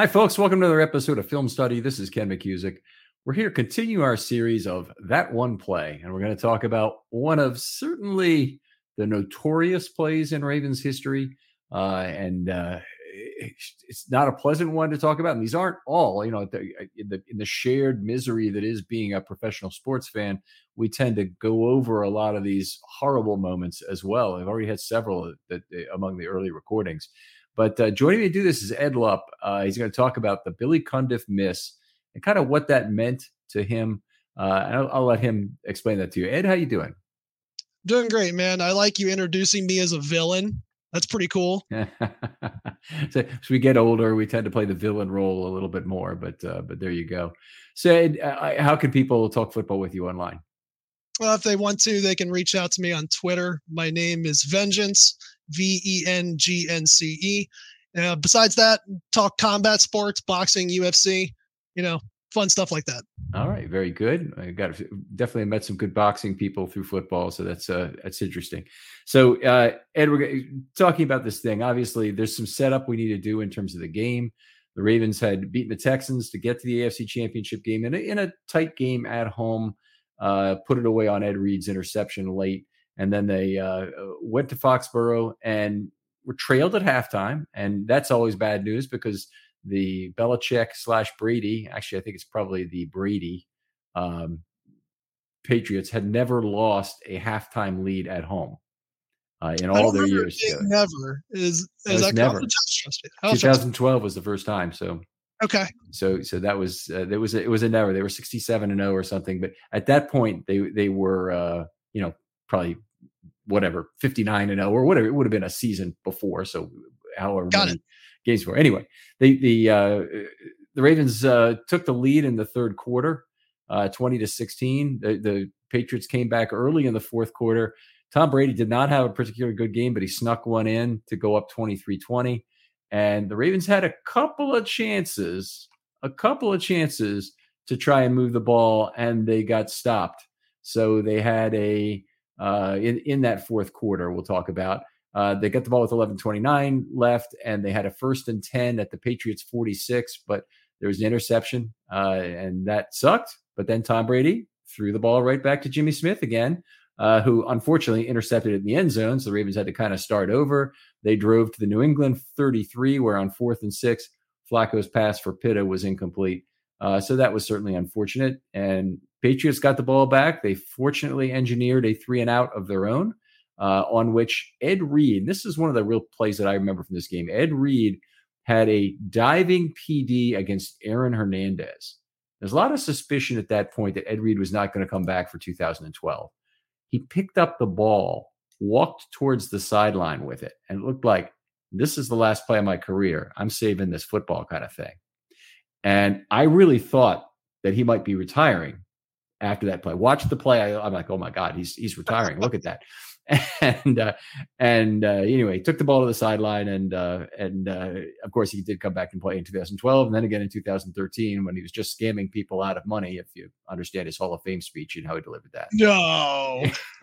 Hi, folks. Welcome to another episode of Film Study. This is Ken McKusick. We're here to continue our series of That One Play, and we're going to talk about one of certainly the notorious plays in Ravens history. Uh, and uh, it's not a pleasant one to talk about. And these aren't all, you know, in the, in the shared misery that is being a professional sports fan, we tend to go over a lot of these horrible moments as well. I've already had several that, among the early recordings. But uh, joining me to do this is Ed Lupp. Uh, he's going to talk about the Billy Cundiff miss and kind of what that meant to him. Uh, and I'll, I'll, let him explain that to you. Ed, how you doing? Doing great, man. I like you introducing me as a villain. That's pretty cool. so as we get older, we tend to play the villain role a little bit more. But uh, but there you go. So, Ed, uh, how can people talk football with you online? Well, if they want to, they can reach out to me on Twitter. My name is Vengeance. V E N G N C E. Besides that, talk combat sports, boxing, UFC, you know, fun stuff like that. All right, very good. I got definitely met some good boxing people through football, so that's uh that's interesting. So, uh, Ed, we're talking about this thing. Obviously, there's some setup we need to do in terms of the game. The Ravens had beaten the Texans to get to the AFC Championship game in a, in a tight game at home. Uh, put it away on Ed Reed's interception late and then they uh, went to Foxborough and were trailed at halftime, and that's always bad news because the Belichick slash Brady, actually, I think it's probably the Brady um, Patriots had never lost a halftime lead at home uh, in all their years. Never is is that never. 2012 was the first time. So okay. So so that was uh, there was a, it was a never. They were 67 and 0 or something, but at that point they they were uh, you know probably whatever 59 and 0 or whatever it would have been a season before so however Got many it. games were. Anyway the the uh, the ravens uh, took the lead in the third quarter uh, 20 to 16 the, the patriots came back early in the fourth quarter. Tom brady did not have a particularly good game but he snuck one in to go up 23-20 and the ravens had a couple of chances a couple of chances to try and move the ball and they got stopped. So they had a uh, in in that fourth quarter. We'll talk about. Uh, they got the ball with 11:29 left, and they had a first and 10 at the Patriots 46, but there was an interception, uh, and that sucked. But then Tom Brady threw the ball right back to Jimmy Smith again, uh, who unfortunately intercepted it in the end zone. So the Ravens had to kind of start over. They drove to the New England 33, where on fourth and six, Flacco's pass for Pitta was incomplete. Uh, so that was certainly unfortunate. And Patriots got the ball back. They fortunately engineered a three and out of their own, uh, on which Ed Reed, this is one of the real plays that I remember from this game. Ed Reed had a diving PD against Aaron Hernandez. There's a lot of suspicion at that point that Ed Reed was not going to come back for 2012. He picked up the ball, walked towards the sideline with it, and it looked like this is the last play of my career. I'm saving this football kind of thing. And I really thought that he might be retiring after that play. Watch the play. I, am like, oh my god, he's he's retiring. Look at that. And uh, and uh, anyway, he took the ball to the sideline, and uh, and uh, of course he did come back and play in 2012, and then again in 2013 when he was just scamming people out of money. If you understand his Hall of Fame speech and how he delivered that. No.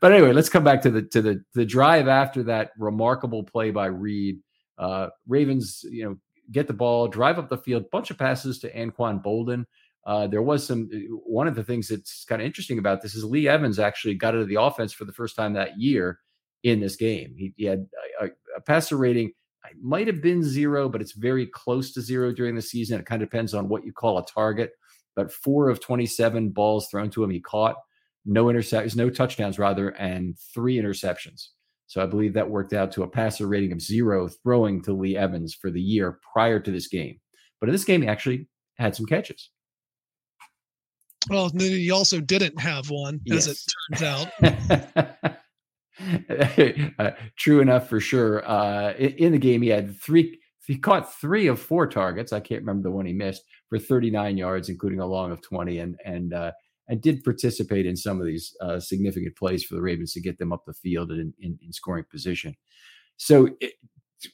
but anyway, let's come back to the to the the drive after that remarkable play by Reed. Uh, Ravens, you know, get the ball, drive up the field, bunch of passes to Anquan Boldin. Uh, there was some uh, one of the things that's kind of interesting about this is Lee Evans actually got into the offense for the first time that year in this game. He, he had a, a, passer rating it might have been zero, but it's very close to zero during the season. It kind of depends on what you call a target. But four of 27 balls thrown to him, he caught no interceptions, no touchdowns rather, and three interceptions. So I believe that worked out to a passer rating of zero throwing to Lee Evans for the year prior to this game. But in this game, he actually had some catches. Well, then he also didn't have one, yes. as it turns out. uh, true enough for sure. Uh, in, in, the game, he had three. He caught three of four targets. I can't remember the one he missed for 39 yards, including a long of 20, and and uh, and did participate in some of these uh, significant plays for the Ravens to get them up the field and in, in, in scoring position. So it,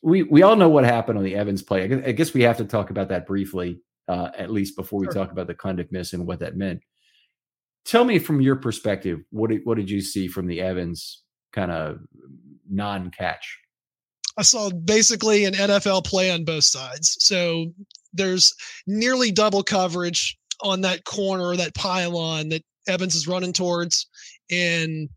we we all know what happened on the Evans play. I guess, I guess we have to talk about that briefly, uh, at least before we sure. talk about the Cundiff miss and what that meant. Tell me from your perspective, what did what did you see from the Evans kind of non-catch? I saw basically an NFL play on both sides. So there's nearly double coverage on that corner, that pylon that Evans is running towards, and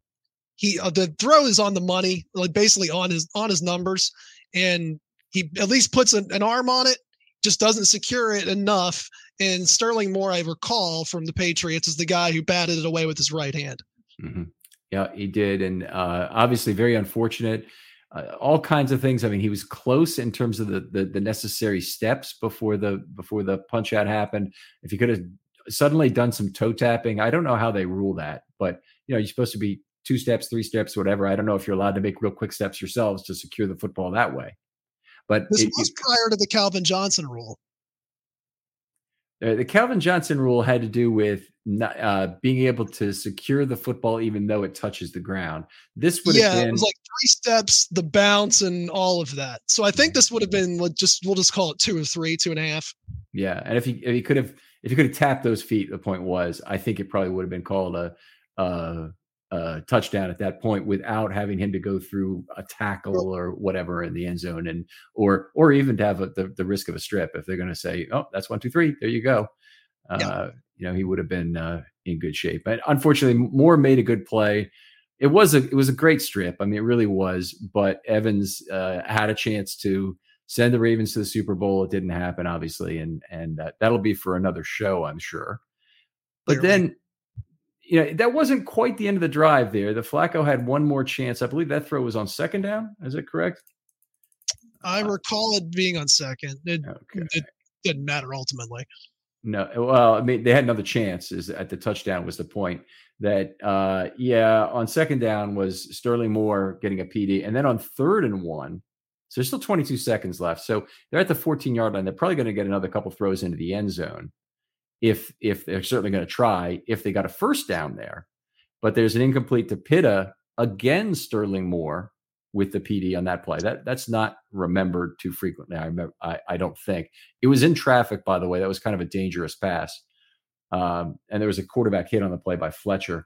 he uh, the throw is on the money, like basically on his on his numbers, and he at least puts an, an arm on it, just doesn't secure it enough. And Sterling Moore, I recall from the Patriots, is the guy who batted it away with his right hand. Mm-hmm. Yeah, he did, and uh, obviously very unfortunate. Uh, all kinds of things. I mean, he was close in terms of the, the, the necessary steps before the before the punch out happened. If he could have suddenly done some toe tapping, I don't know how they rule that, but you know, you're supposed to be two steps, three steps, whatever. I don't know if you're allowed to make real quick steps yourselves to secure the football that way. But this it, was prior to the Calvin Johnson rule. Uh, the Calvin Johnson rule had to do with not, uh, being able to secure the football even though it touches the ground. This would yeah, have been it was like three steps, the bounce, and all of that. So I think this would have been like just we'll just call it two or three, two and a half. Yeah, and if he if he could have if he could have tapped those feet, the point was I think it probably would have been called a, a uh, touchdown at that point without having him to go through a tackle or whatever in the end zone and or or even to have a, the, the risk of a strip if they're going to say oh that's one two three there you go. Uh, yeah. you know he would have been uh, in good shape. But unfortunately Moore made a good play. It was a it was a great strip. I mean it really was. But Evans uh, had a chance to send the Ravens to the Super Bowl. It didn't happen obviously and and that'll be for another show I'm sure. But Clearly. then you know, that wasn't quite the end of the drive there. The Flacco had one more chance. I believe that throw was on second down. Is it correct? I recall it being on second. It, okay. it didn't matter ultimately. No, well, I mean, they had another chance. Is at the touchdown was the point that, uh, yeah, on second down was Sterling Moore getting a PD, and then on third and one, so there's still 22 seconds left. So they're at the 14 yard line. They're probably going to get another couple throws into the end zone if if they're certainly going to try if they got a first down there. But there's an incomplete to Pitta again. Sterling Moore with the PD on that play. That that's not remembered too frequently. I remember. I, I don't think it was in traffic. By the way, that was kind of a dangerous pass. Um, and there was a quarterback hit on the play by Fletcher.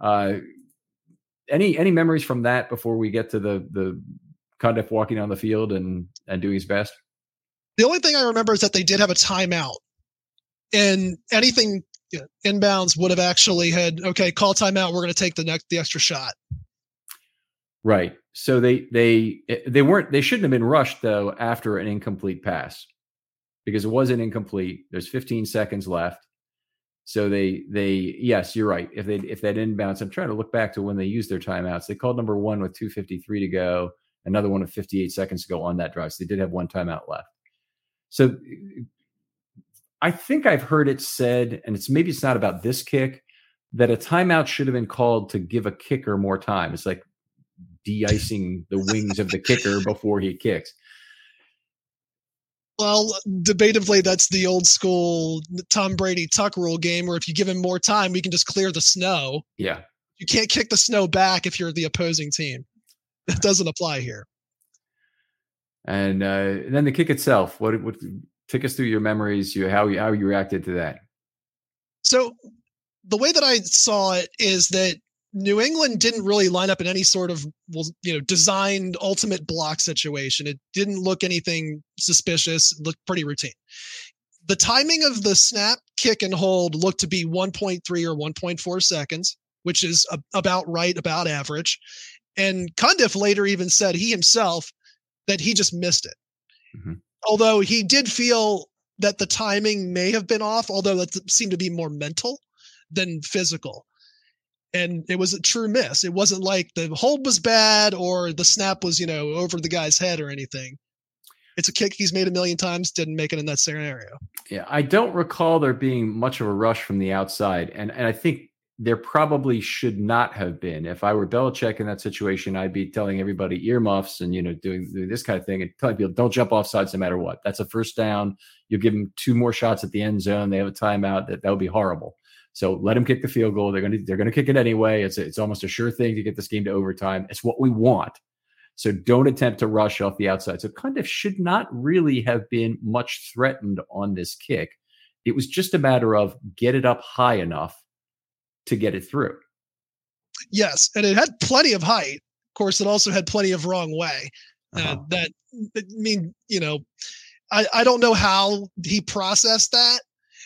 Uh, any any memories from that before we get to the the Cundiff walking on the field and and doing his best? The only thing I remember is that they did have a timeout and anything you know, inbounds would have actually had okay call timeout we're going to take the next the extra shot. Right. So they they eh, they weren't they shouldn't have been rushed though after an incomplete pass. Because it wasn't incomplete there's 15 seconds left. So they they yes you're right. If they if that inbounds i'm trying to look back to when they used their timeouts. They called number one with 253 to go another one with 58 seconds to go on that drive so they did have one timeout left. So I think I've heard it said, and it's maybe it's not about this kick, that a timeout should have been called to give a kicker more time. It's like de-icing the wings of the kicker before he kicks. Well, debatably, that's the old school Tom Brady tuck rule game where if you give him more time, we can just clear the snow. Yeah. You can't kick the snow back if you're the opposing team. It doesn't apply here. And, uh, and then the kick itself. What, what take us through your memories, you how you how you reacted to that. So the way that I saw it is that New England didn't really line up in any sort of well, you know, designed ultimate block situation. It didn't look anything suspicious. It looked pretty routine. The timing of the snap, kick, and hold looked to be 1.3 or 1.4 seconds, which is a, about right, about average. And Cundiff later even said he himself that he just missed it. Mm-hmm. Although he did feel that the timing may have been off, although that seemed to be more mental than physical and it was a true miss. It wasn't like the hold was bad or the snap was, you know, over the guy's head or anything. It's a kick he's made a million times, didn't make it in that scenario. Yeah, I don't recall there being much of a rush from the outside. And and I think there probably should not have been. If I were Belichick in that situation, I'd be telling everybody earmuffs and you know doing, doing this kind of thing and telling people don't jump off sides no matter what. That's a first down. You give them two more shots at the end zone. They have a timeout. That that would be horrible. So let them kick the field goal. They're going to they're to kick it anyway. It's it's almost a sure thing to get this game to overtime. It's what we want. So don't attempt to rush off the outside. So kind of should not really have been much threatened on this kick. It was just a matter of get it up high enough to get it through. Yes, and it had plenty of height. Of course, it also had plenty of wrong way. Uh, uh-huh. Uh, that I mean, you know, I I don't know how he processed that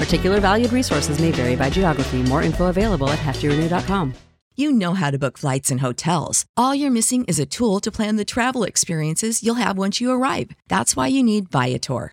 Particular valued resources may vary by geography. More info available at heftyrenew.com. You know how to book flights and hotels. All you're missing is a tool to plan the travel experiences you'll have once you arrive. That's why you need Viator.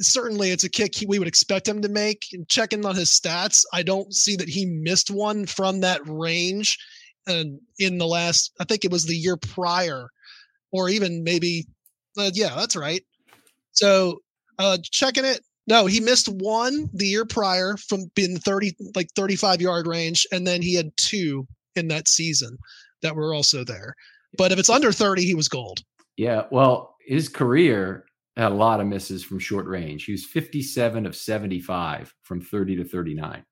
certainly it's a kick he, we would expect him to make. And checking on his stats, I don't see that he missed one from that range. And in the last, I think it was the year prior, or even maybe, uh, yeah, that's right. So uh, checking it, no, he missed one the year prior from being 30, like 35 yard range, and then he had two in that season that were also there. But if it's under 30, he was gold. Yeah. Well, his career had a lot of misses from short range. He was 57 of 75 from 30 to 39.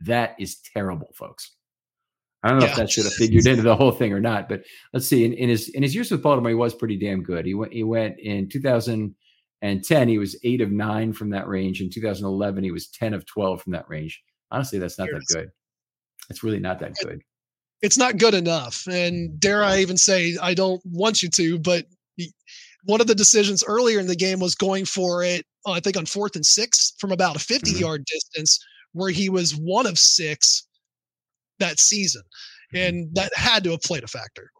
That is terrible, folks. I don't know yeah. if that should have figured into the whole thing or not, but let's see. In, in, his in his years with Baltimore, he was pretty damn good. He went he went in 2010. He was eight of nine from that range. In 2011, he was 10 of 12 from that range. Honestly, that's not that good. It's really not that good. It's not good enough. And mm-hmm. dare I even say, I don't want you to, but one of the decisions earlier in the game was going for it, uh, I think on fourth and six from about a 50 mm-hmm. yard distance, where he was one of six that season. Mm-hmm. And that had to have played a factor.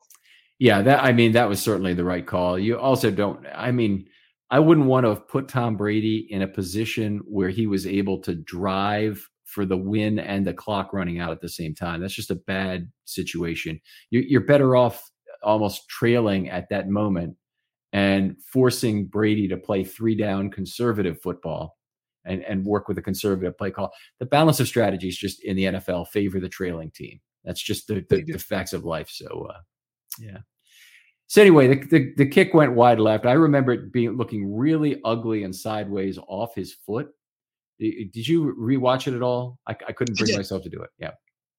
Yeah, that I mean, that was certainly the right call. You also don't, I mean, I wouldn't want to have put Tom Brady in a position where he was able to drive for the win and the clock running out at the same time. That's just a bad situation. You're better off almost trailing at that moment and forcing Brady to play three down conservative football and, and work with a conservative play call. The balance of strategies just in the NFL favor the trailing team. That's just the, the, the facts of life. So, uh, yeah. So anyway, the, the, the kick went wide left. I remember it being looking really ugly and sideways off his foot. Did you rewatch it at all? I, I couldn't bring myself to do it. Yeah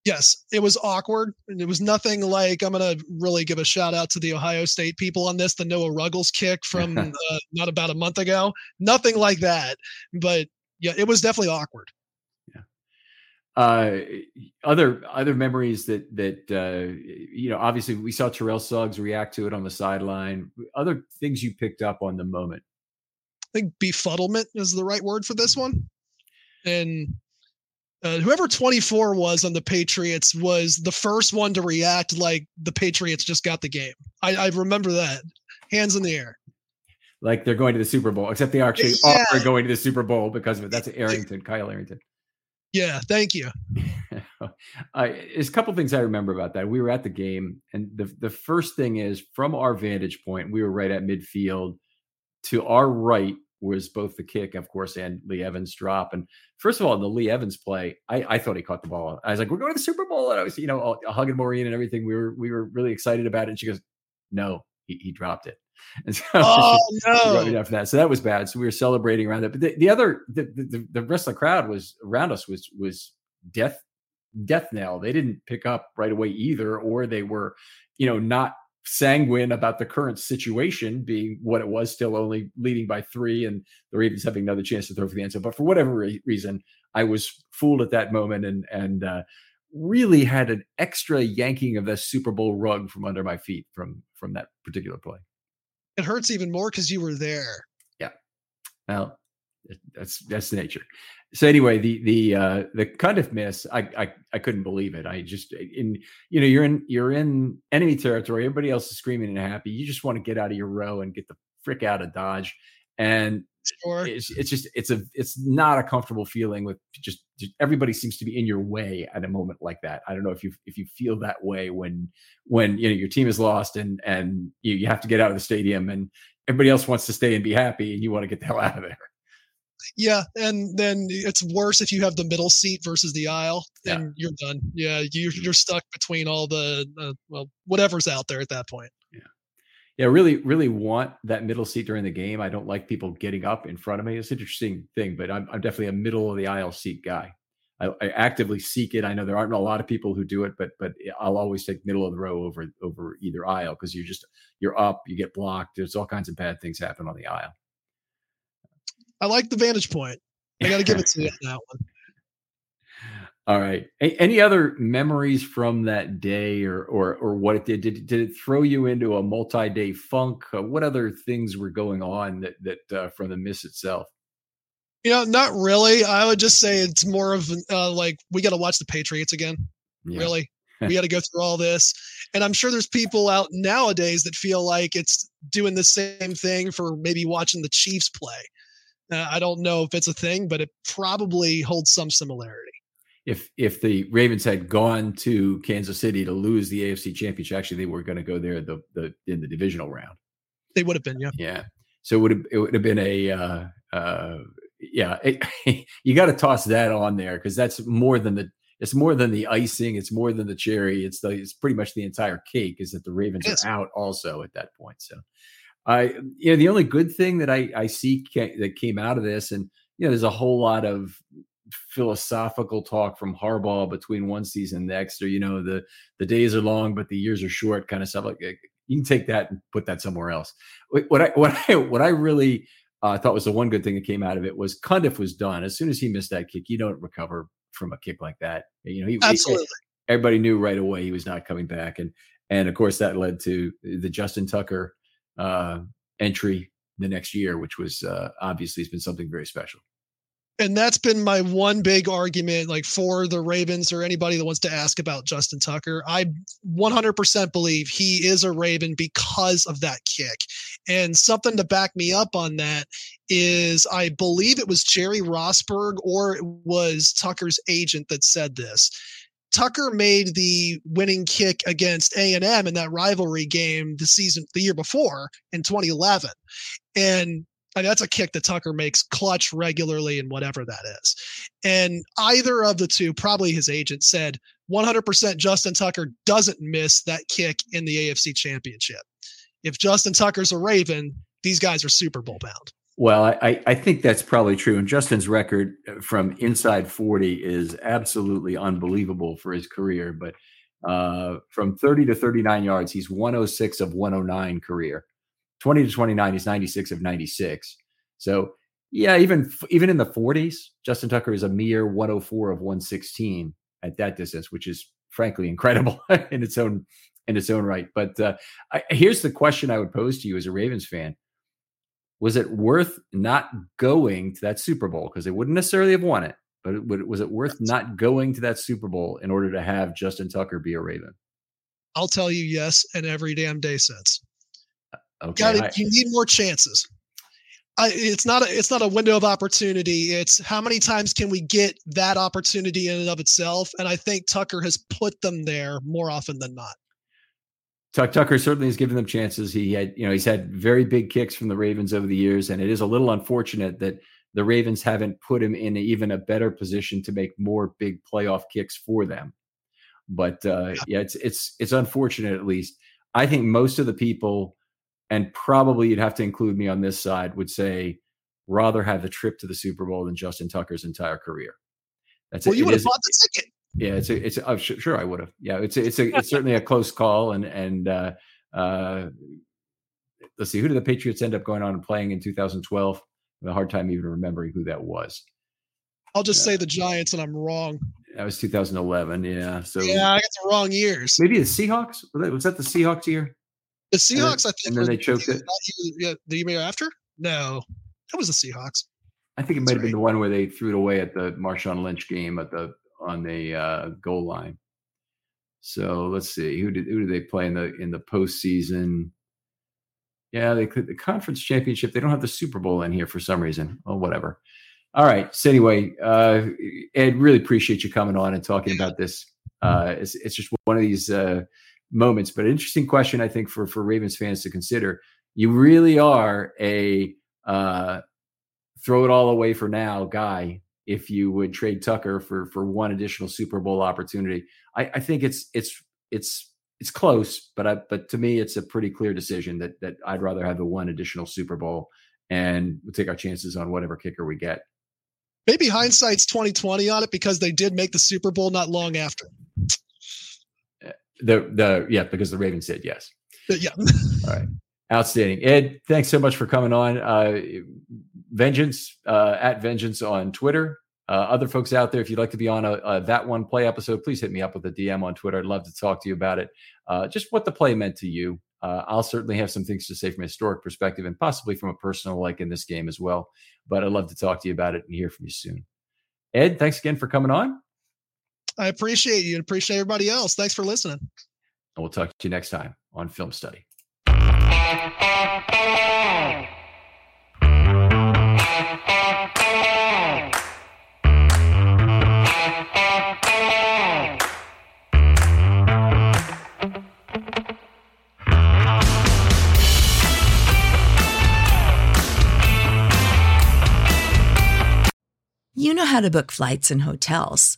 yes, it was awkward. And it was nothing like I'm going to really give a shout out to the Ohio State people on this, the Noah Ruggles kick from uh, not about a month ago. Nothing like that. But yeah, it was definitely awkward. Uh, other other memories that that uh, you know, obviously we saw Terrell Suggs react to it on the sideline. Other things you picked up on the moment. I think befuddlement is the right word for this one. And uh, whoever 24 was on the Patriots was the first one to react like the Patriots just got the game. I, I remember that. Hands in the air. Like they're going to the Super Bowl, except they actually yeah. are going to the Super Bowl because of it. That's Arrington, Kyle Arrington. Yeah, thank you. uh, there's a couple things I remember about that. We were at the game, and the the first thing is from our vantage point, we were right at midfield. To our right was both the kick, of course, and Lee Evans drop. And first of all, in the Lee Evans play, I, I thought he caught the ball. I was like, "We're going to the Super Bowl," and I was, you know, hugging Maureen and everything. We were we were really excited about it. And she goes, "No, he, he dropped it." And so oh no! After that, so that was bad. So we were celebrating around it. But the, the other, the, the, the rest of the crowd was around us was was death death knell. They didn't pick up right away either, or they were, you know, not sanguine about the current situation being what it was, still only leading by three, and the Ravens having another chance to throw for the answer. But for whatever re- reason, I was fooled at that moment, and and uh, really had an extra yanking of the Super Bowl rug from under my feet from from that particular play it hurts even more because you were there. Yeah. Well, that's that's the nature. So anyway, the the uh the Cundiff miss, I I I couldn't believe it. I just in you know you're in you're in enemy territory. Everybody else is screaming and happy. You just want to get out of your row and get the frick out of Dodge. And Sure. It's, it's just it's a it's not a comfortable feeling with just, just, everybody seems to be in your way at a moment like that. I don't know if you if you feel that way when when you know your team is lost and and you, you have to get out of the stadium and everybody else wants to stay and be happy and you want to get the hell out of there. Yeah, and then it's worse if you have the middle seat versus the aisle, and yeah. you're done. Yeah, you, you're stuck between all the uh, well, whatever's out there at that point Yeah, yeah, really, really want that middle seat during the game. I don't like people getting up in front of me. It's an interesting thing, but I'm, I'm definitely a middle of the aisle seat guy. I, I, actively seek it. I know there aren't a lot of people who do it, but but I'll always take middle of the row over over either aisle because you're just you're up, you get blocked. There's all kinds of bad things happen on the aisle. I like the vantage point. I got to give it to you on that one. All right. A- any other memories from that day, or or or what it did? Did did it throw you into a multi-day funk? Uh, what other things were going on that that uh, from the miss itself? You know, not really. I would just say it's more of uh, like we got to watch the Patriots again. Yeah. Really, we got to go through all this, and I'm sure there's people out nowadays that feel like it's doing the same thing for maybe watching the Chiefs play. Uh, I don't know if it's a thing, but it probably holds some similarity if if the Ravens had gone to Kansas City to lose the AFC Championship, actually they were going to go there the the in the divisional round. They would have been, yeah, yeah. So it would have it would have been a uh, uh, yeah. It, you got to toss that on there because that's more than the it's more than the icing. It's more than the cherry. It's the it's pretty much the entire cake. Is that the Ravens are out also at that point. So I you know the only good thing that I I see ca- that came out of this and you know there's a whole lot of philosophical talk from Harbaugh between one season and next, or you know, the the days are long but the years are short, kind of stuff. Like you can take that and put that somewhere else. What I what I what I really uh, thought was the one good thing that came out of it was Cundiff was done as soon as he missed that kick. You don't recover from a kick like that. You know, he, absolutely. He, everybody knew right away he was not coming back, and and of course that led to the Justin Tucker uh, entry the next year, which was uh, obviously has been something very special. And that's been my one big argument like for the ravens or anybody that wants to ask about justin tucker. I 100% believe he is a raven because of that kick. And something to back me up on that is i believe it was jerry rosburg or it was tucker's agent that said this Tucker made the winning kick against A&M in that rivalry game the season the year before in 2011. And I mean, that's a kick that Tucker makes clutch regularly and whatever that is. And either of the two, probably his agent said 100% Justin Tucker doesn't miss that kick in the AFC championship. If Justin Tucker's a Raven, these guys are Super Bowl bound. Well, I, I think that's probably true. And Justin's record uh, from inside 40 is absolutely unbelievable for his career. But uh, from 30 to 39 yards, he's 106 of 109 career. 20 to 29 he's 96 of 96 so Yeah, even even in the 40s, Justin Tucker is a mere 104 of 116 at that distance, which is frankly incredible in its own in its own right. But uh, I, here's the question I would pose to you as a Ravens fan: Was it worth not going to that Super Bowl because they wouldn't necessarily have won it? But it, was it worth not going to that Super Bowl in order to have Justin Tucker be a Raven? I'll tell you yes, and every damn day since. Uh, okay, Gotta, I, you need more chances. I, it's not a it's not a window of opportunity. It's how many times can we get that opportunity in and of itself? And I think Tucker has put them there more often than not. Tuck Tucker certainly has given them chances. He had, you know, he's had very big kicks from the Ravens over the years, and it is a little unfortunate that the Ravens haven't put him in even a better position to make more big playoff kicks for them. But uh, yeah, it's it's it's unfortunate at least. I think most of the people, and probably you'd have to include me on this side, would say rather have the trip to the Super Bowl than Justin Tucker's entire career. That's well, it, you would have bought the ticket. Yeah, it's a, it's a, sure, sure I would have. Yeah, it's a, it's a, it's certainly a close call, and and uh, uh, let's see, who did the Patriots end up going on and playing in 2012? I have a hard time even remembering who that was. I'll just say the Giants, and I'm wrong. That was 2011. Yeah. So yeah, I got the wrong years. Maybe the Seahawks. Was that the Seahawks year? The Seahawks, I think. And then they choked it. Yeah, the year after? No, that was the Seahawks. I think it might have been the one where they threw it away at the Marshawn Lynch game at the on the uh, goal line. So let's see who did who did they play in the in the postseason? Yeah, they could the conference championship. They don't have the Super Bowl in here for some reason. Well, whatever. All right. So anyway, uh, Ed, really appreciate you coming on and talking about this. Uh, it's, it's just one of these uh, moments, but an interesting question I think for for Ravens fans to consider. You really are a uh, throw it all away for now guy if you would trade Tucker for for one additional Super Bowl opportunity. I, I think it's it's it's it's close, but I, but to me, it's a pretty clear decision that that I'd rather have the one additional Super Bowl and we'll take our chances on whatever kicker we get. Maybe hindsight's twenty twenty on it because they did make the Super Bowl not long after. Eh, the the yeah because the Ravens did yes. Yeah. All right. Outstanding. Ed, thanks so much for coming on. Uh, Vengeance uh, at Vengeance on Twitter. Uh, other folks out there, if you'd like to be on a, a, that one play episode, please hit me up with a DM on Twitter. I'd love to talk to you about it. Uh, just what the play meant to you. Uh, I'll certainly have some things to say from a historic perspective and possibly from a personal, like in this game as well. But I'd love to talk to you about it and hear from you soon. Ed, thanks again for coming on. I appreciate you and appreciate everybody else. Thanks for listening. And we'll talk to you next time on Film Study. You know how to book flights and hotels.